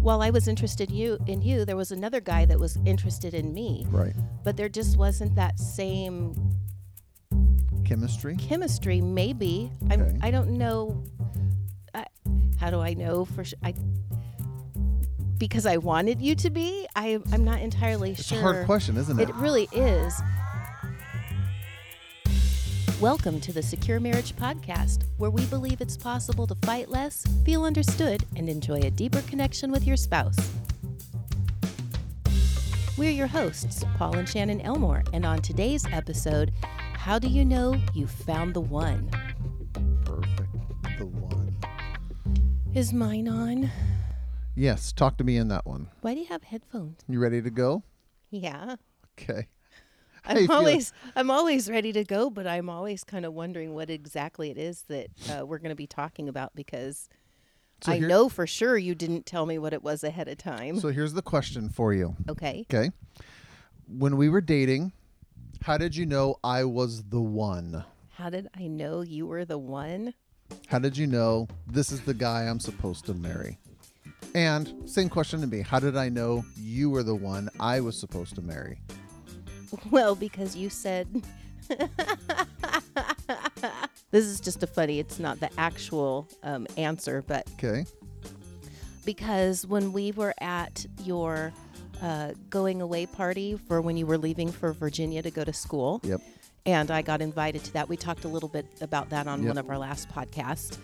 while I was interested you in you, there was another guy that was interested in me, Right. but there just wasn't that same Chemistry. chemistry. Maybe I'm. I don't know. I, how do I know for sure? I because I wanted you to be. I I'm not entirely It's sure. It's a hard question, isn't it? It really is. Welcome to the Secure Marriage Podcast, where we believe it's possible to fight less, feel understood, and enjoy a deeper connection with your spouse. We're your hosts, Paul and Shannon Elmore, and on today's episode, how do you know you found the one? Perfect. The one. Is mine on? Yes. Talk to me in that one. Why do you have headphones? You ready to go? Yeah. Okay. I'm always I'm always ready to go, but I'm always kind of wondering what exactly it is that uh, we're going to be talking about because So I here- know for sure you didn't tell me what it was ahead of time. So here's the question for you. okay. Okay. When we were dating, how did you know I was the one? How did I know you were the one? How did you know this is the guy I'm supposed to marry? And same question to me. How did I know you were the one I was supposed to marry? Well, because you said This is just a funny, it's not the actual um, answer, but Okay. because when we were at your uh, going away party for when you were leaving for Virginia to go to school, Yep. and I got invited to that. We talked a little bit about that on Yep. one of our last podcasts.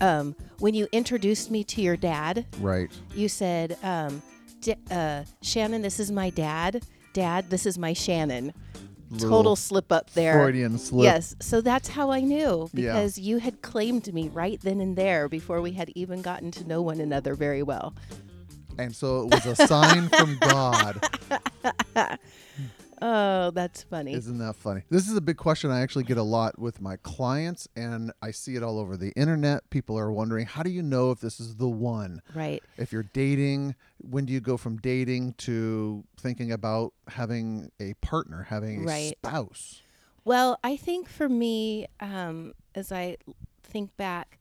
Um, when you introduced me to your dad, Right. you said, um, D- uh, "Shannon, this is my dad. Dad, this is my Shannon." Total slip up there. Freudian slip. Yes, so that's how I knew Yeah. because you had claimed me right then and there before we had even gotten to know one another very well. And so it was a sign from God. Oh, that's funny. Isn't that funny? This is a big question I actually get a lot with my clients, and I see it all over the internet. People are wondering, how do you know if this is the one? right. If you're dating, when do you go from dating to thinking about having a partner, having a Right. spouse? Well, I think for me, um, as I think back,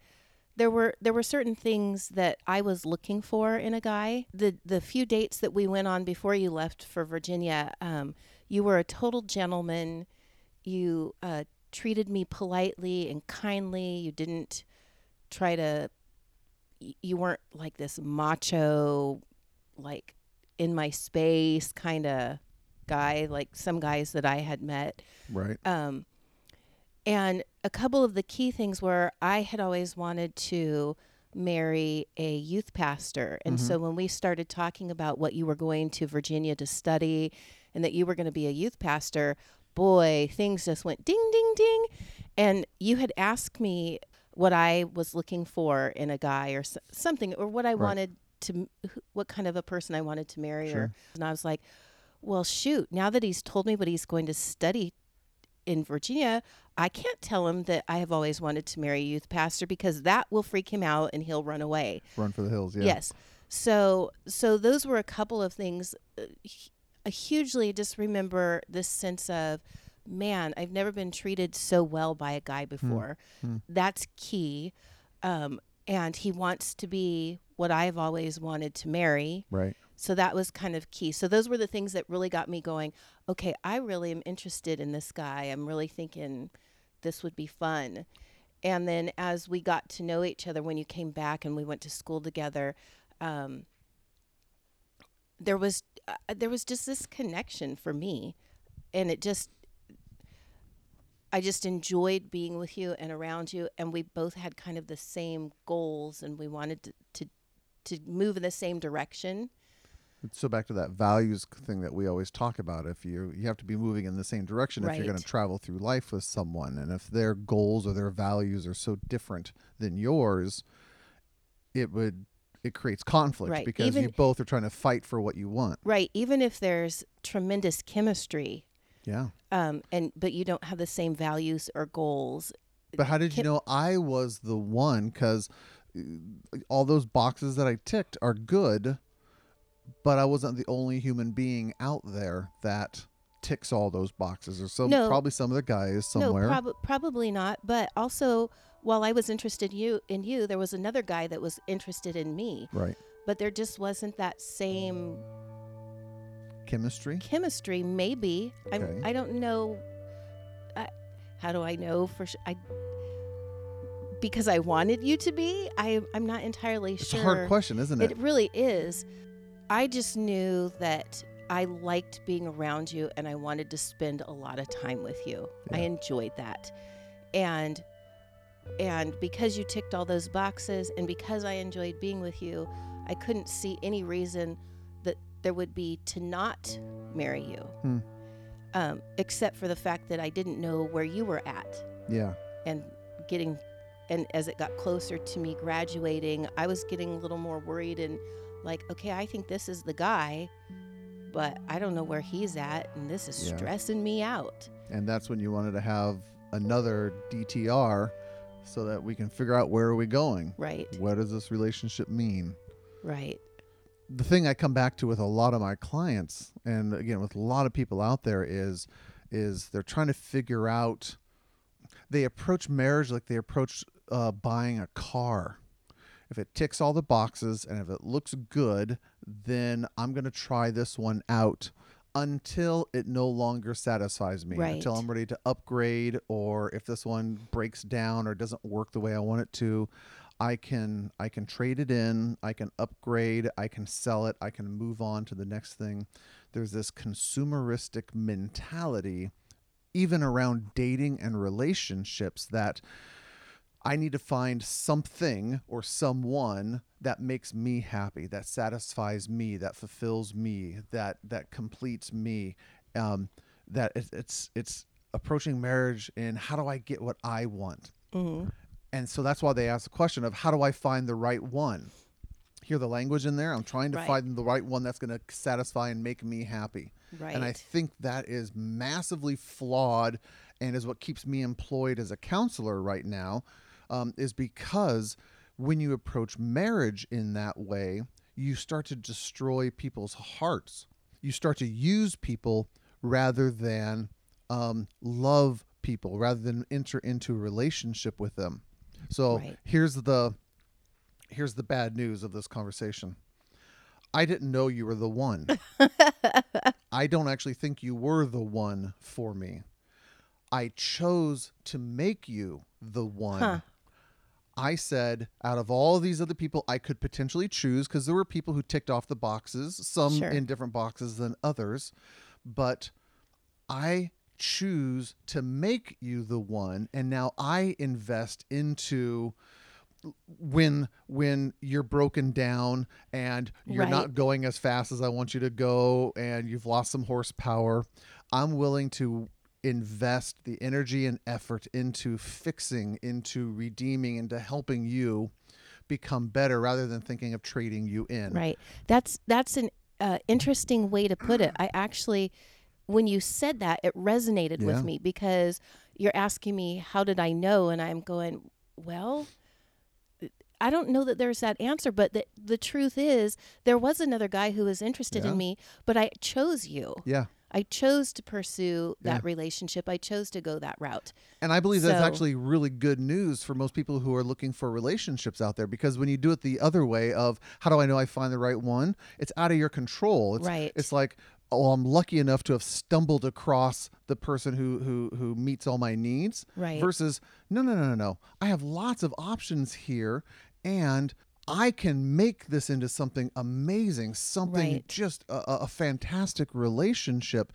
there were there were certain things that I was looking for in a guy. The the few dates that we went on before you left for Virginia, um, you were a total gentleman. You uh, treated me politely and kindly. You didn't try to. You weren't like this macho, like in my space kind of guy, like some guys that I had met. Right. Um, and a couple of the key things were I had always wanted to marry a youth pastor. And so when we started talking about what you were going to Virginia to study and that you were going to be a youth pastor, boy, things just went ding, ding, ding. And you had asked me what I was looking for in a guy or something, or what I wanted to, what kind of a person I wanted to marry. Or, Sure. and I was like, well, shoot, now that he's told me what he's going to study in Virginia, I can't tell him that I have always wanted to marry a youth pastor because that will freak him out and he'll run away. Run for the hills. Yeah. Yes. So so those were a couple of things. Uh, I hugely just remember this sense of, man, I've never been treated so well by a guy before. That's key. Um, and he wants to be what I've always wanted to marry. Right. So that was kind of key. So those were the things that really got me going. Okay, I really am interested in this guy. I'm really thinking this would be fun. And then as we got to know each other when you came back and we went to school together, um, there was uh, there was just this connection for me, and it just I just enjoyed being with you and around you, and we both had kind of the same goals, and we wanted to to, to move in the same direction. So back to that values thing that we always talk about. If you you have to be moving in the same direction if you're going to travel through life with someone, and if their goals or their values are so different than yours, it would it creates conflict Right. because you both are trying to fight for what you want. Right. Even if there's tremendous chemistry, Yeah. um, and but you don't have the same values or goals. But how did you know I was the one? Because all those boxes that I ticked are good, but I wasn't the only human being out there that ticks all those boxes. Or some No. probably some of the guys somewhere. No, prob- probably not. But also, while I was interested in you, in you, there was another guy that was interested in me. right. but there just wasn't that same Chemistry. chemistry. Maybe Okay. I'm, I don't know. I, how do I know for sure? I because I wanted you to be. I I'm not entirely It's sure. It's a hard question, isn't it? It really is. I just knew that I liked being around you and I wanted to spend a lot of time with you. I enjoyed that. And and because you ticked all those boxes and because I enjoyed being with you, I couldn't see any reason that there would be to not marry you. Hmm. Um, except for the fact that I didn't know where you were at yeah. and getting and as it got closer to me graduating i was getting a little more worried and like okay i think this is the guy but i don't know where he's at and this is Yeah. stressing me out And that's when you wanted to have another DTR so that we can figure out where are we going? right What does this relationship mean? right the thing I come back to with a lot of my clients, and again with a lot of people out there, is is they're trying to figure out. They approach marriage like they approach uh, buying a car. If it ticks all the boxes and if it looks good, then I'm going to try this one out until it no longer satisfies me. Until I'm ready to upgrade, or if this one breaks down or doesn't work the way I want it to, I can I can trade it in, I can upgrade, I can sell it, I can move on to the next thing. There's this consumeristic mentality even around dating and relationships that I need to find something or someone that makes me happy, that satisfies me, that fulfills me, that that completes me. Um, that it, it's it's approaching marriage and how do I get what I want? hmm And so that's why they ask the question of how do I find the right one? Hear the language in there? I'm trying to Right. find the right one that's going to satisfy and make me happy. right And I think that is massively flawed and is what keeps me employed as a counselor right now, um, is because when you approach marriage in that way, you start to destroy people's hearts. You start to use people rather than um, love people, rather than enter into a relationship with them. So Right. here's the here's the bad news of this conversation. I didn't know you were the one. I don't actually think you were the one for me. I chose to make you the one. Huh. I said, out of all these other people I could potentially choose, because there were people who ticked off the boxes, some Sure. in different boxes than others, but I choose to make you the one. And now I invest into when when you're broken down and you're Right. not going as fast as I want you to go and you've lost some horsepower, I'm willing to invest the energy and effort into fixing, into redeeming, into helping you become better rather than thinking of trading you in. Right. That's that's an uh, interesting way to put it. I actually, when you said that, it resonated Yeah. with me because you're asking me how did I know, and I'm going, well, I don't know that there's that answer, but the the truth is there was another guy who was interested Yeah. in me, but I chose you. Yeah. I chose to pursue that Yeah. relationship. I chose to go that route. And I believe that's actually really good news for most people who are looking for relationships out there because when you do it the other way of how do I know I find the right one, it's out of your control. It's, Right. It's like, oh, I'm lucky enough to have stumbled across the person who who who meets all my needs. Right. Versus, no, no, no, no, no. I have lots of options here, and I can make this into something amazing, something Right. just a, a- fantastic relationship.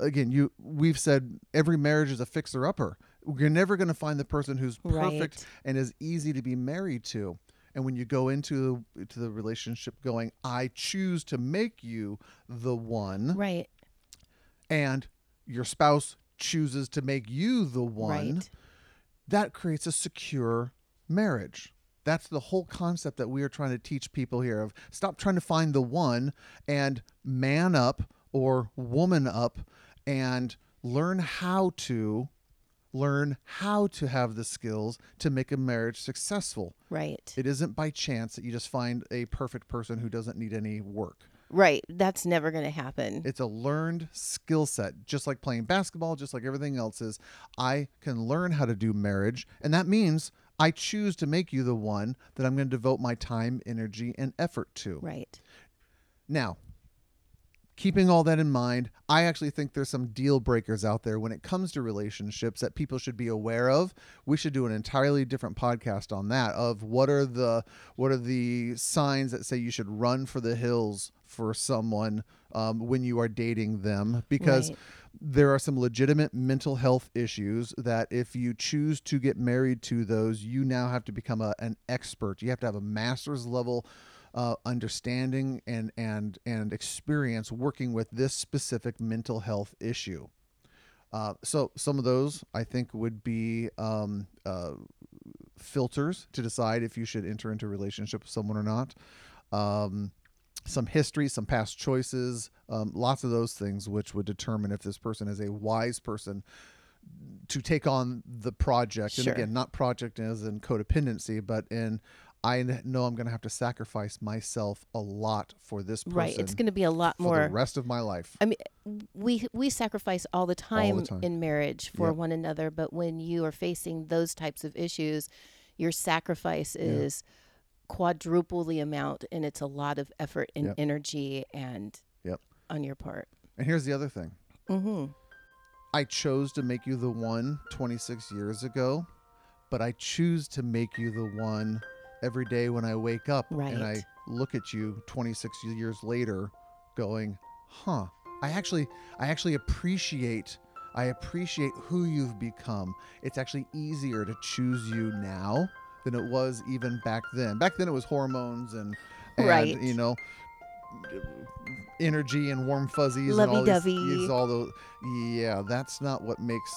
Again, you we've said every marriage is a fixer upper. You're never going to find the person who's perfect Right. and is easy to be married to. And when you go into to the relationship going, I choose to make you the one, Right. and your spouse chooses to make you the one, Right. that creates a secure marriage. That's the whole concept that we are trying to teach people here of stop trying to find the one and man up or woman up and learn how to learn how to have the skills to make a marriage successful. Right. It isn't by chance that you just find a perfect person who doesn't need any work. Right. That's never going to happen. It's a learned skill set, just like playing basketball, just like everything else is. I can learn how to do marriage, and that means I choose to make you the one that I'm going to devote my time, energy, and effort to. Right. Now, keeping all that in mind, I actually think there's some deal breakers out there when it comes to relationships that people should be aware of. We should do an entirely different podcast on that of what are the what are the signs that say you should run for the hills for someone um, when you are dating them because Right. there are some legitimate mental health issues that if you choose to get married to those, you now have to become a, an expert. You have to have a master's level uh, understanding and and and experience working with this specific mental health issue. Uh, so some of those I think would be um, uh, filters to decide if you should enter into a relationship with someone or not. Um, some history, some past choices, um, lots of those things, which would determine if this person is a wise person to take on the project. Sure. And again, not project as in codependency, but in I know I'm going to have to sacrifice myself a lot for this person Right. It's going to be a lot more the rest of my life. I mean, we we sacrifice all the time, time. in marriage for Yep. one another, but when you are facing those types of issues, your sacrifice is quadruple the amount, and it's a lot of effort and Yep. energy and Yep. on your part. And here's the other thing. Mm-hmm. I chose to make you the one 26 years ago, but I choose to make you the one every day when I wake up and I look at you 26 years later going, "Huh, I actually I actually appreciate I appreciate who you've become. It's actually easier to choose you now than it was even back then. Back then it was hormones and, and Right. you know energy and warm fuzzies and all these, Lovey-dovey. these all those yeah that's not what makes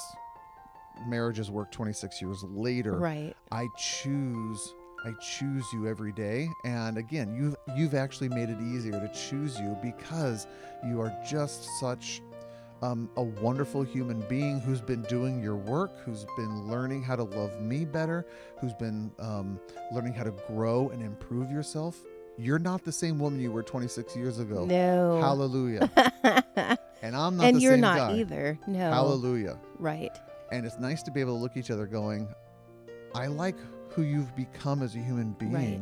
marriages work 26 years later Right. i choose i choose you every day and again you've you've actually made it easier to choose you because you are just such um, a wonderful human being who's been doing your work, who's been learning how to love me better, who's been um, learning how to grow and improve yourself. You're not the same woman you were 26 years ago. No. Hallelujah. and I'm not and you're not guy. either. No. Hallelujah. Right. And it's nice to be able to look at each other going, I like who you've become as a human being. Right.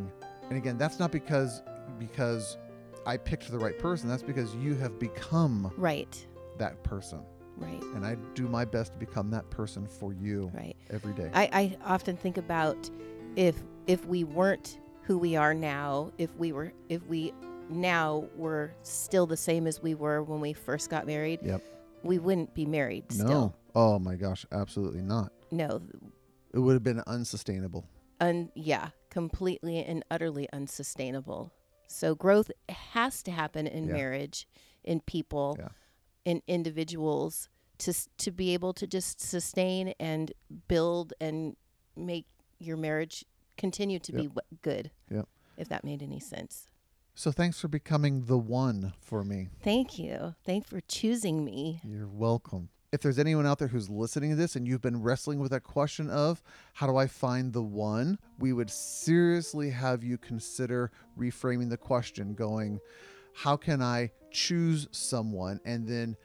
And again, that's not because because I picked the right person. That's because you have become Right. that person. Right. And I do my best to become that person for you Right. every day. I, I often think about if if we weren't who we are now, if we were if we now were still the same as we were when we first got married, Yep. we wouldn't be married no. still. Oh my gosh, absolutely not. No. It would have been unsustainable. Un, yeah, completely and utterly unsustainable. So growth has to happen in Yeah. marriage, in people, Yeah. in individuals to to be able to just sustain and build and make your marriage continue to be w- good. Yep. If that made any sense. So thanks for becoming the one for me. Thank you. Thank for choosing me. You're welcome. If there's anyone out there who's listening to this and you've been wrestling with that question of how do I find the one, we would seriously have you consider reframing the question going, how can I choose someone and then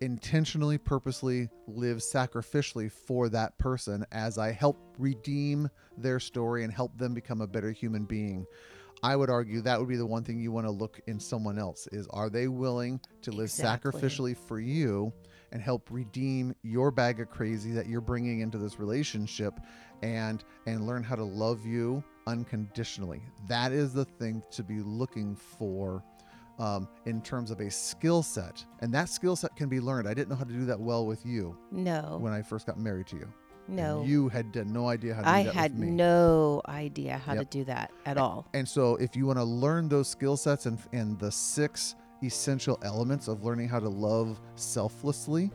intentionally, purposely live sacrificially for that person as I help redeem their story and help them become a better human being? I would argue that would be the one thing you want to look in someone else is are they willing to live Exactly. sacrificially for you and help redeem your bag of crazy that you're bringing into this relationship and and learn how to love you unconditionally. That is the thing to be looking for um, in terms of a skill set, and that skill set can be learned. I didn't know how to do that well with you No. when I first got married to you. And no. you had no idea how to do I had no idea how Yep. to do that at all. And so, if you want to learn those skill sets and, and the six essential elements of learning how to love selflessly,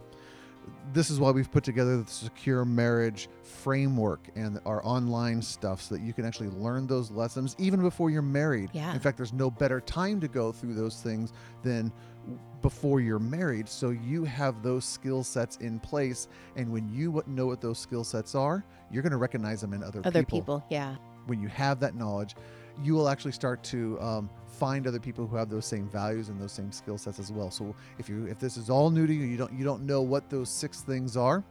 this is why we've put together the secure marriage framework and our online stuff so that you can actually learn those lessons even before you're married. Yeah. In fact, there's no better time to go through those things than before you're married. So you have those skill sets in place. And when you know what those skill sets are, you're going to recognize them in other, Other people, yeah. when you have that knowledge, you will actually start to um, find other people who have those same values and those same skill sets as well. So if you if this is all new to you, you don't you don't know what those six things are,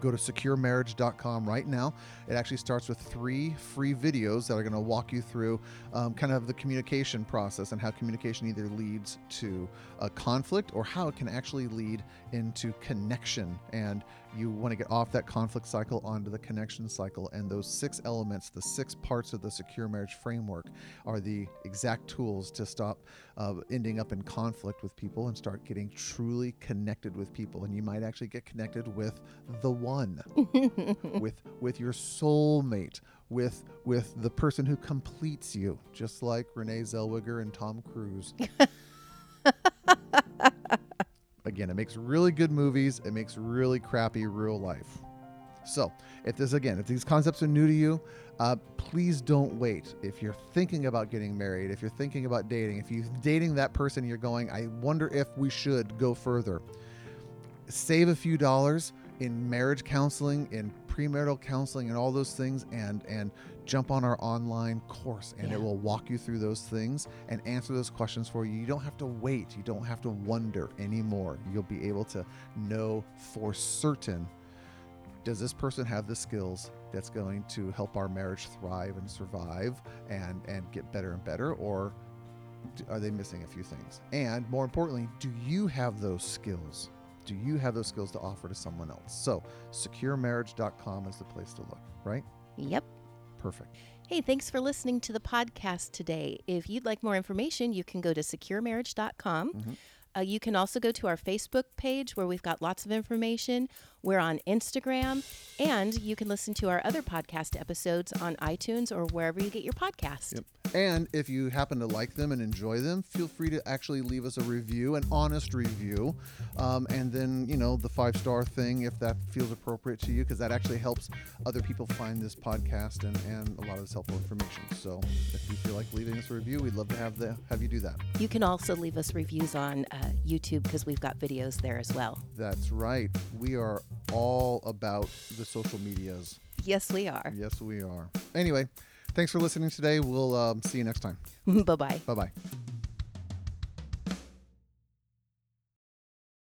Go to securemarriage.com right now. It actually starts with three free videos that are going to walk you through um, kind of the communication process and how communication either leads to a conflict or how it can actually lead into connection. And you want to get off that conflict cycle onto the connection cycle. And those six elements, the six parts of the secure marriage framework, are the exact tools to stop uh, ending up in conflict with people and start getting truly connected with people. And you might actually get connected with the one, with with your soulmate, with with the person who completes you, just like Renee Zellweger and Tom Cruise. again, it makes really good movies. It makes really crappy real life. So, if this again, if these concepts are new to you, uh, please don't wait. If you're thinking about getting married, if you're thinking about dating, if you're dating that person, you're going, I wonder if we should go further. Save a few dollars in marriage counseling, in premarital counseling, and all those things, and and jump on our online course, and Yeah. it will walk you through those things and answer those questions for you. You don't have to wait. You don't have to wonder anymore. You'll be able to know for certain does this person have the skills that's going to help our marriage thrive and survive and and get better and better or are they missing a few things and more importantly do you have those skills do you have those skills to offer to someone else so securemarriage.com is the place to look right Yep. perfect Hey, thanks for listening to the podcast today. If you'd like more information, you can go to securemarriage.com. Mhm. Uh, you can also go to our Facebook page where we've got lots of information. We're on Instagram, and you can listen to our other podcast episodes on iTunes or wherever you get your podcast. Yep. And if you happen to like them and enjoy them, feel free to actually leave us a review, an honest review. Um, and then, you know, the five star thing if that feels appropriate to you, because that actually helps other people find this podcast and, and a lot of this helpful information. So if you feel like leaving us a review, we'd love to have, the, have you do that. You can also leave us reviews on uh, YouTube because we've got videos there as well. That's right. We are all about the social medias. Yes, we are. Yes, we are. Anyway, thanks for listening today. We'll um, see you next time. bye bye. Bye bye.